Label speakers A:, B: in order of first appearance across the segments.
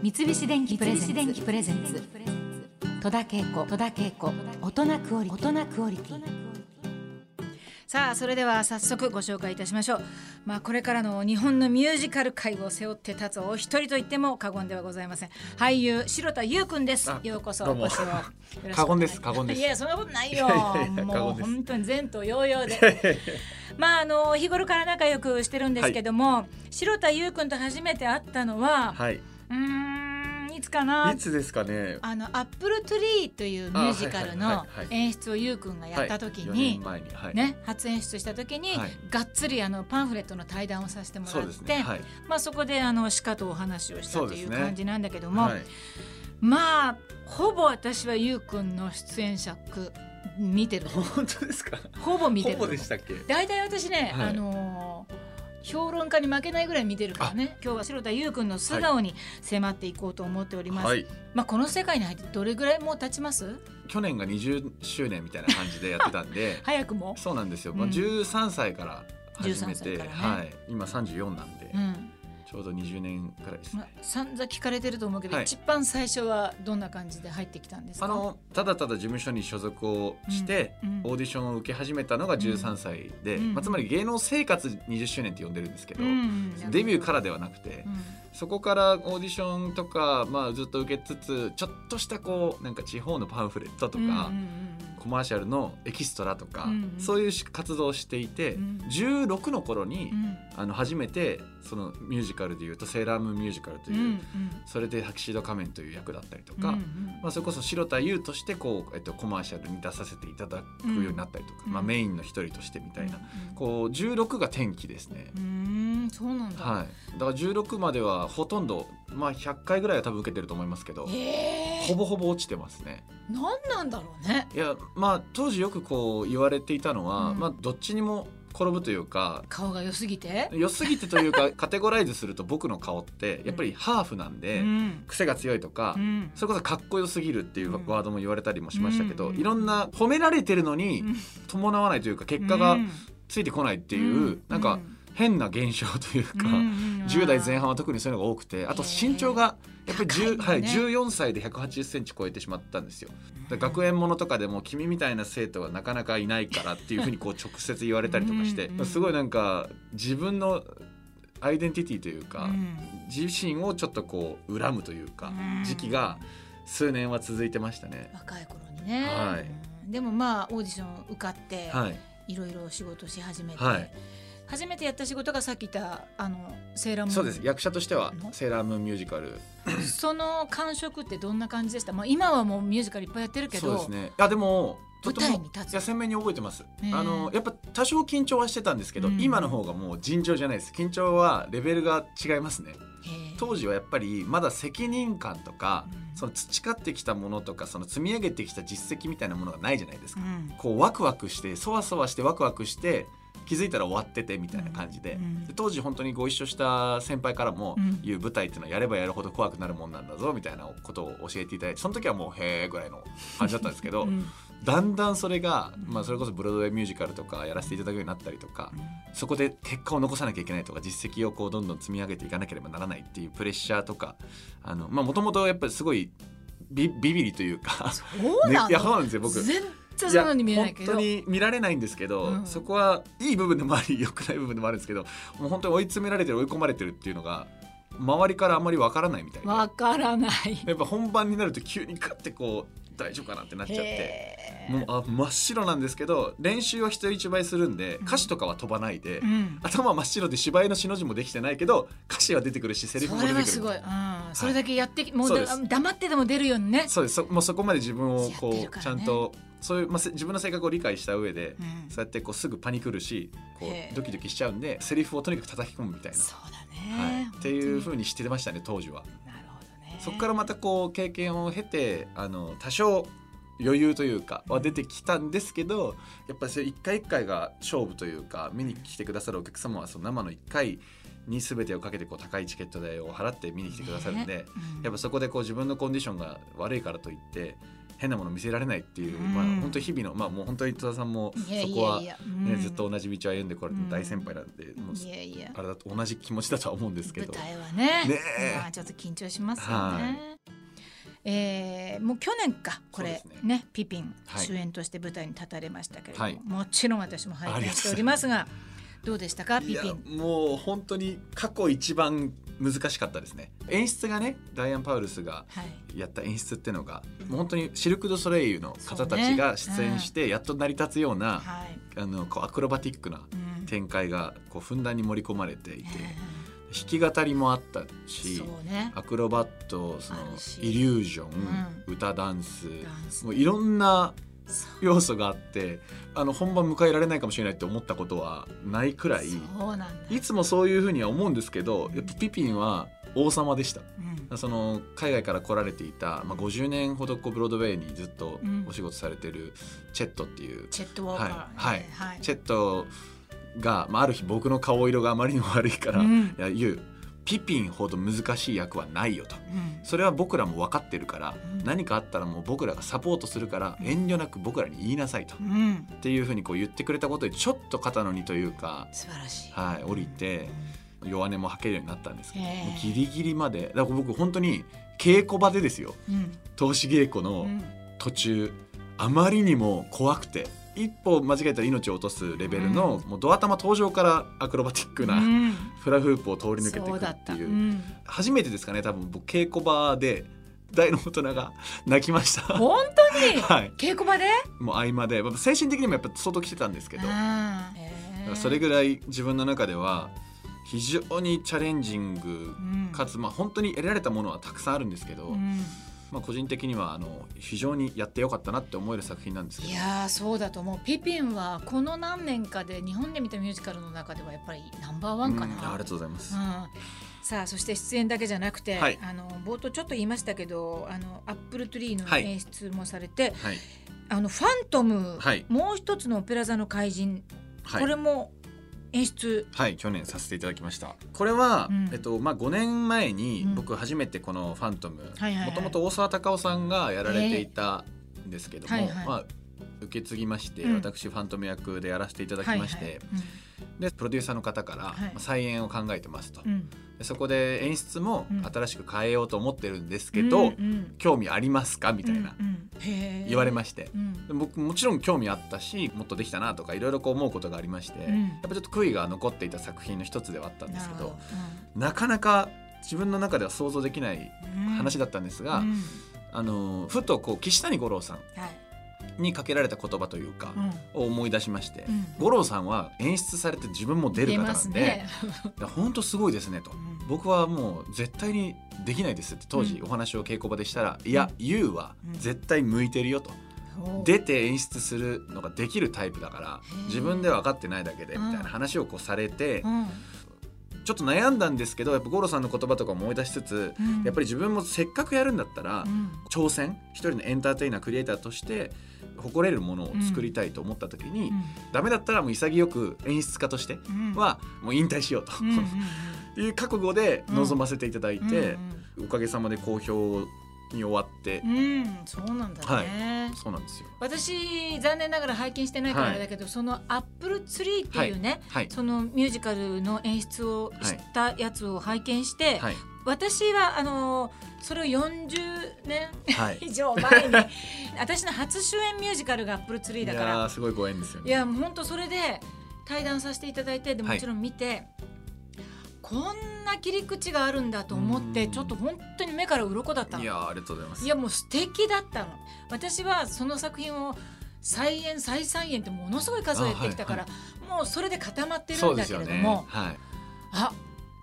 A: 三菱電機プレゼンツ。戸田恵子。戸田恵子。大人クオリ大人クオリティ。
B: さあそれでは早速ご紹介いたしましょう。まあこれからの日本のミュージカル界を背負って立つお一人と言っても過言ではございません。俳優白田優くんです。
C: あ
B: ようこそ。
C: どうも。
B: お越しを
C: 過言です。過言です。
B: いやそんなことないよ。
C: いやいやいや過
B: もう本当に前途洋々で。まああの日頃から仲良くしてるんですけども、白田優くんと初めて会ったのは、
C: はい。
B: うーんいつかない
C: つですかね？
B: あのアップルトゥリーというミュージカルの演出をゆうくんがやった時
C: はい、4
B: に
C: 年、前に、はい。
B: ね、初演出した時に、
C: はい
B: がっつりあのパンフレットの対談をさせてもらって
C: そ。
B: まあ、そこであのしかとお話をしたという感じなんだけども、
C: はい。
B: まあほぼ私はゆうくんの出演作見てる
C: 本当ですか？
B: ほぼ見てる
C: ほぼでしたっけ？
B: 大体私ね、
C: はい
B: あのー評論家に負けないぐらい見てるからね。今日は白田優くんの素顔に迫っていこうと思っております、
C: はい。
B: まあこの世界に入ってどれぐらいもう経ちます？
C: 去年が20周年みたいな感じでやってたんで。
B: 早くも、
C: そうなんですよ。
B: うん。
C: まあ13歳から始め
B: 13歳
C: て、
B: ね。
C: はい。今34なんで、
B: うん
C: ちょうど20年くらいです
B: ま
C: ね。
B: 散々聞かれてると思うけど、
C: はい。
B: 一番最初はどんな感じで入ってきたんですか？
C: あのただただ事務所に所属をして、
B: うんうん。
C: オーディションを受け始めたのが13歳で、
B: うん。
C: まあ、つまり芸能生活20周年って呼んでるんですけど、
B: うん
C: デビューからではなくて、
B: うん。
C: そこからオーディションとか、まあ、ずっと受けつつちょっとしたこうなんか地方のパンフレットとか、
B: うんうん
C: コマーシャルのエキストラとか、
B: うんうん。
C: そういう活動をしていて、
B: うん。
C: 16の頃に、
B: うん。
C: あの初めてそのミュージカルでいうと「セーラームーンミュージカル」という、
B: うんうん。
C: それでタキシード仮面という役だったりとか、
B: うんうん
C: まあ、それこそ白田優としてこう、えっと、コマーシャルに出させていただくようになったりとか、
B: うん
C: まあ、メインの一人としてみたいな、
B: うん
C: こう16が転機ですね。
B: そうなんだ、
C: はい、だから16まではほとんど、まあ、100回ぐらいは多分受けてると思いますけど。
B: え
C: ほぼほぼ落ちてますね。
B: 何なんだろうね。
C: いやまあ当時よくこう言われていたのは、
B: うん。
C: まあ、どっちにも転ぶというか
B: 顔が良すぎて、
C: 良すぎてというか カテゴライズすると僕の顔ってやっぱりハーフなんで、
B: うん。
C: 癖が強いとか、
B: うん。
C: それこそかっこよすぎるっていう
B: うん。
C: ワードも言われたりもしましたけど、
B: うん。
C: いろんな褒められてるのに
B: うん。
C: 伴わないというか結果がついてこないっていう、なんか変な現象というか、10代前半は特にそういうのが多くてあと身長がやっぱり、10
B: 高いんだね
C: はい、14歳で1 8 0ンチ超えてしまったんですよ。で学園ものとかでも君みたいな生徒はなかなかいないからっていうふうにこう直接言われたりとかして
B: うんうん。
C: すごいなんか自分のアイデンティティというか、
B: うん。
C: 自身をちょっとこう恨むというか
B: うん。
C: 時期が数年は続いてましたね。
B: 若い頃にね、
C: はい。
B: うん。でもまあオーディション受かって、
C: はい、
B: いろいろ仕事し始めて、
C: はい
B: 初めてやった仕事がさっき言ったあのセーラームーン。
C: そうです。役者としては
B: の？
C: セーラームーンミュージカル。
B: その感触ってどんな感じでした、まあ、今はもうミュージカルいっぱいやってるけど
C: そうですね。あでもとても
B: 舞台に立つ。
C: いや鮮明に覚えてます。あのやっぱ多少緊張はしてたんですけど、
B: うん。
C: 今の方がもう尋常じゃないです。緊張はレベルが違いますね。当時はやっぱりまだ責任感とか、
B: うん。
C: その培ってきたものとかその積み上げてきた実績みたいなものがないじゃないですか、
B: うん。
C: こうワクワクしてそわそわしてワクワクして気づいたら終わっててみたいな感じで,、
B: うん
C: で当時本当にご一緒した先輩からも
B: うん。
C: 言う舞台っていうのはやればやるほど怖くなるもんなんだぞみたいなことを教えていただいてその時はもうへえぐらいの感じだったんですけど、
B: うん。
C: だんだんそれが、
B: うん
C: まあ、それこそブロードウェイミュージカルとかやらせていただくようになったりとか、そこで結果を残さなきゃいけないとか実績をこうどんどん積み上げていかなければならないっていうプレッシャーとかもともとやっぱりすごいビビビリというか。ね いやそうなんですよ僕。
B: 全然そうなのに見えないけど。
C: や本当に見られないんですけど、
B: うん。
C: そこはいい部分でもあり良くない部分でもあるんですけどもう本当に追い詰められてる追い込まれてるっていうのが周りからあんまりわからないみたいな
B: わからない。
C: やっぱ本番になると急にガッてこう大丈夫かなってなっちゃって。もうあ真っ白なんですけど練習は人一倍するんで
B: うん。
C: 歌詞とかは飛ばないで、
B: うん。
C: 頭は真っ白で芝居のしの字もできてないけど歌詞は出てくるしセリフも
B: そ
C: 出てくる。
B: れはすごい、うん。それだけやってきもう黙ってでも出るようにね、
C: そうです。そもうそこまで自分をこう、
B: ね。
C: ちゃんとそういう、まあ、せ自分の性格を理解した上で、
B: うん。
C: そうやってこうすぐパニクるしこうドキドキしちゃうんでセリフをとにかく叩き込むみたいな、
B: そうだ
C: はい。
B: ね、
C: っていうふ
B: に。
C: うにしてましたね当時は。そこからまたこう経験を経てあの多少余裕というかは出てきたんですけどやっぱりそれ一回一回が勝負というか見に来てくださるお客様はその生の一回に全てをかけてこう高いチケット代を払って見に来てくださるんで、
B: ね。うん。
C: やっぱそこでこう自分のコンディションが悪いからといって変なもの見せられないっていう、
B: うん。
C: まあ本当に日々のまあもう本当に戸田さんもそこはね、
B: うん。
C: ずっと同じ道を歩んでこられた大先輩なんで、もう
B: いやいや。
C: あれだと同じ気持ちだとは思うんですけ
B: 舞
C: ど。
B: 台はねまあちょっと緊張しますよ
C: は
B: ね。えーもう去年かこれ。
C: そうです
B: ね。ピピン
C: はい。
B: 主演として舞台に立たれましたけれども、
C: はい。
B: もちろん私も拝見しておりますがどうでしたか
C: いや
B: ピピン？
C: もう本当に過去一番難しかったですね。演出がねダイアン・パウルスが
B: はい。
C: やった演出っていうのがもう本当にシルク・ドゥ・ソレイユの方たちが出演してやっと成り立つような
B: はい。
C: あのこうアクロバティックな
B: うん。
C: 展開がこうふんだんに盛り込まれていて
B: え
C: 弾き語りもあった
B: ー
C: し
B: ね。
C: アクロバットそのイリュージョン、
B: う
C: 歌ダンスもういろんな要素があってあの本番迎えられないかもしれないって思ったことはないくらい。いつもそういうふうには思うんですけどやっぱピピンは王様でした。
B: うん。
C: その海外から来られていた、まあ、50年ほどこうブロードウェイにずっと
B: うん。
C: お仕事されてるチェットっていう、
B: チェットウォーカー。
C: はいはい。
B: えーはい。
C: チェットが、まあ、ある日僕の顔色があまりにも悪いから「
B: うん。
C: いやユウピピンほど難しい役はないよ」と。
B: うん。
C: それは僕らも分かってるから、
B: うん。
C: 何かあったらもう僕らがサポートするから
B: うん。
C: 遠慮なく僕らに言いなさいと、っ
B: うん。
C: ていうふうにこう言ってくれたことでちょっと肩の荷というか、
B: 素晴らしい。
C: はい、降りて弱音も吐けるようになったんですけど、ギリギリまでだから僕本当に稽古場でですよ。
B: うん。
C: 投資稽古
B: う
C: の
B: ん。
C: 途中あまりにも怖くて一歩間違えたら命を落とすレベルの、もうドア玉登場からアクロバティック
B: う
C: なん。フラフープを通り抜けていく
B: っ
C: ていう。
B: うん。
C: 初めてですかね多分僕稽古場で大の大人が 泣きました。
B: 本当に？
C: はい。
B: 稽古場で？
C: もう合間で。まあ精神的にもやっぱ相当来てたんですけど。それぐらい自分の中では非常にチャレンジングかつまあ本当に得られたものはたくさんあるんですけど、
B: うん
C: まあ、個人的にはあの非常にやってよかったなって思える作品なんですけど。
B: いやーそうだと思う。ピピンはこの何年かで日本で見たミュージカルの中ではやっぱりナンバーワンかな、
C: うんありがとうございます、
B: うん。さあそして出演だけじゃなくて、
C: はい。
B: あの冒頭ちょっと言いましたけどあのアップルトゥリーの
C: はい。
B: 演出もされて、
C: はい。
B: あのファントム、
C: はい。
B: もう一つのオペラ座の怪人、
C: はい。
B: これも演出。
C: はい去年させていただきました。これは、
B: うん。
C: えっとまあ、5年前に
B: うん。
C: 僕初めてこの「ファントム」もともと大沢たかおさんがやられていたんですけども、
B: はいはい。
C: まあ、受け継ぎまして、
B: うん。
C: 私ファントム役でやらせていただきまして、
B: はいはい
C: でプロデューサーの方から、
B: はい。
C: 再演を考えてますと、そこで演出も
B: うん。
C: 新しく変えようと思ってるんですけど、興味ありますか？みたいな。言われまして、僕もちろん興味あったしもっとできたなとかいろいろこう思うことがありまして、
B: うん。
C: やっぱちょっと悔いが残っていた作品の一つではあったんですけど
B: な
C: かなか自分の中では想像できない
B: うん
C: 話だったんですが、
B: うん。
C: あのふとこう岸谷五郎さん
B: はい
C: にかけられた言葉というか、
B: うん。
C: を思い出しまして、
B: うん。
C: 五郎さんは演出されて自分も出る方なんで、
B: すね。
C: 本当すごいですねと。
B: うん。
C: 僕はもう絶対にできないですって当時
B: うん
C: お話を稽古場でしたら「いや YOU は絶対向いてるよ」と。
B: お「
C: 出て演出するのができるタイプだから自分では分かってないだけで」み
B: うん
C: たいな話をこうされて
B: うん
C: ちょっと悩んだんですけどやっぱ五郎さんの言葉とかも思い出しつつ
B: うん。
C: やっぱり自分もせっかくやるんだったら
B: うん。
C: 挑戦一人のエンターテイナークリエイターとして誇れるものを作りたいと思った時にダメだったらもう潔く演出家として
B: うん。
C: はもう引退しようと。
B: うんうんうん。
C: いう覚悟で臨ませていただいて、
B: うん
C: おかげさまで好評に終わって、
B: うんうんそうなんだね。
C: そうなんですよ。
B: 私残念ながら拝見してないからあれだけど、そのアップルツリーっていうね、
C: はい
B: そのミュージカルの演出をしたやつを拝見して、
C: はい
B: 私はあのそれを40年
C: はい。
B: 以上前に私の初主演ミュージカルがアップルツリー
C: いや
B: だから
C: ーすごいご縁ですよね。
B: いやもう本当それで対談させていただいてで
C: はい
B: もちろん見て、こんな切り口があるんだと思って
C: うん
B: ちょっと本当に目から鱗だったの
C: いやーありがとうございます。
B: いやもう素敵だったの私はその作品を再演再三演ってものすごい数をやってきたから、もうそれで固まってる
C: ん
B: だ。けれども、
C: はい。
B: あ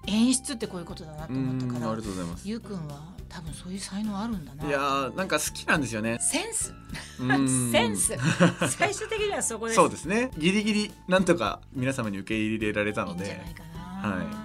B: 演出ってこういうことだなと思ったから
C: ありがとうございます。
B: ゆうくんは多分そういう才能あるんだない
C: やーなんか好きなんですよね。
B: センス センス最終的にはそこです
C: そうですね。ギリギリなんとか皆様に受け入れられたので
B: じゃない。かな、
C: はい
B: ね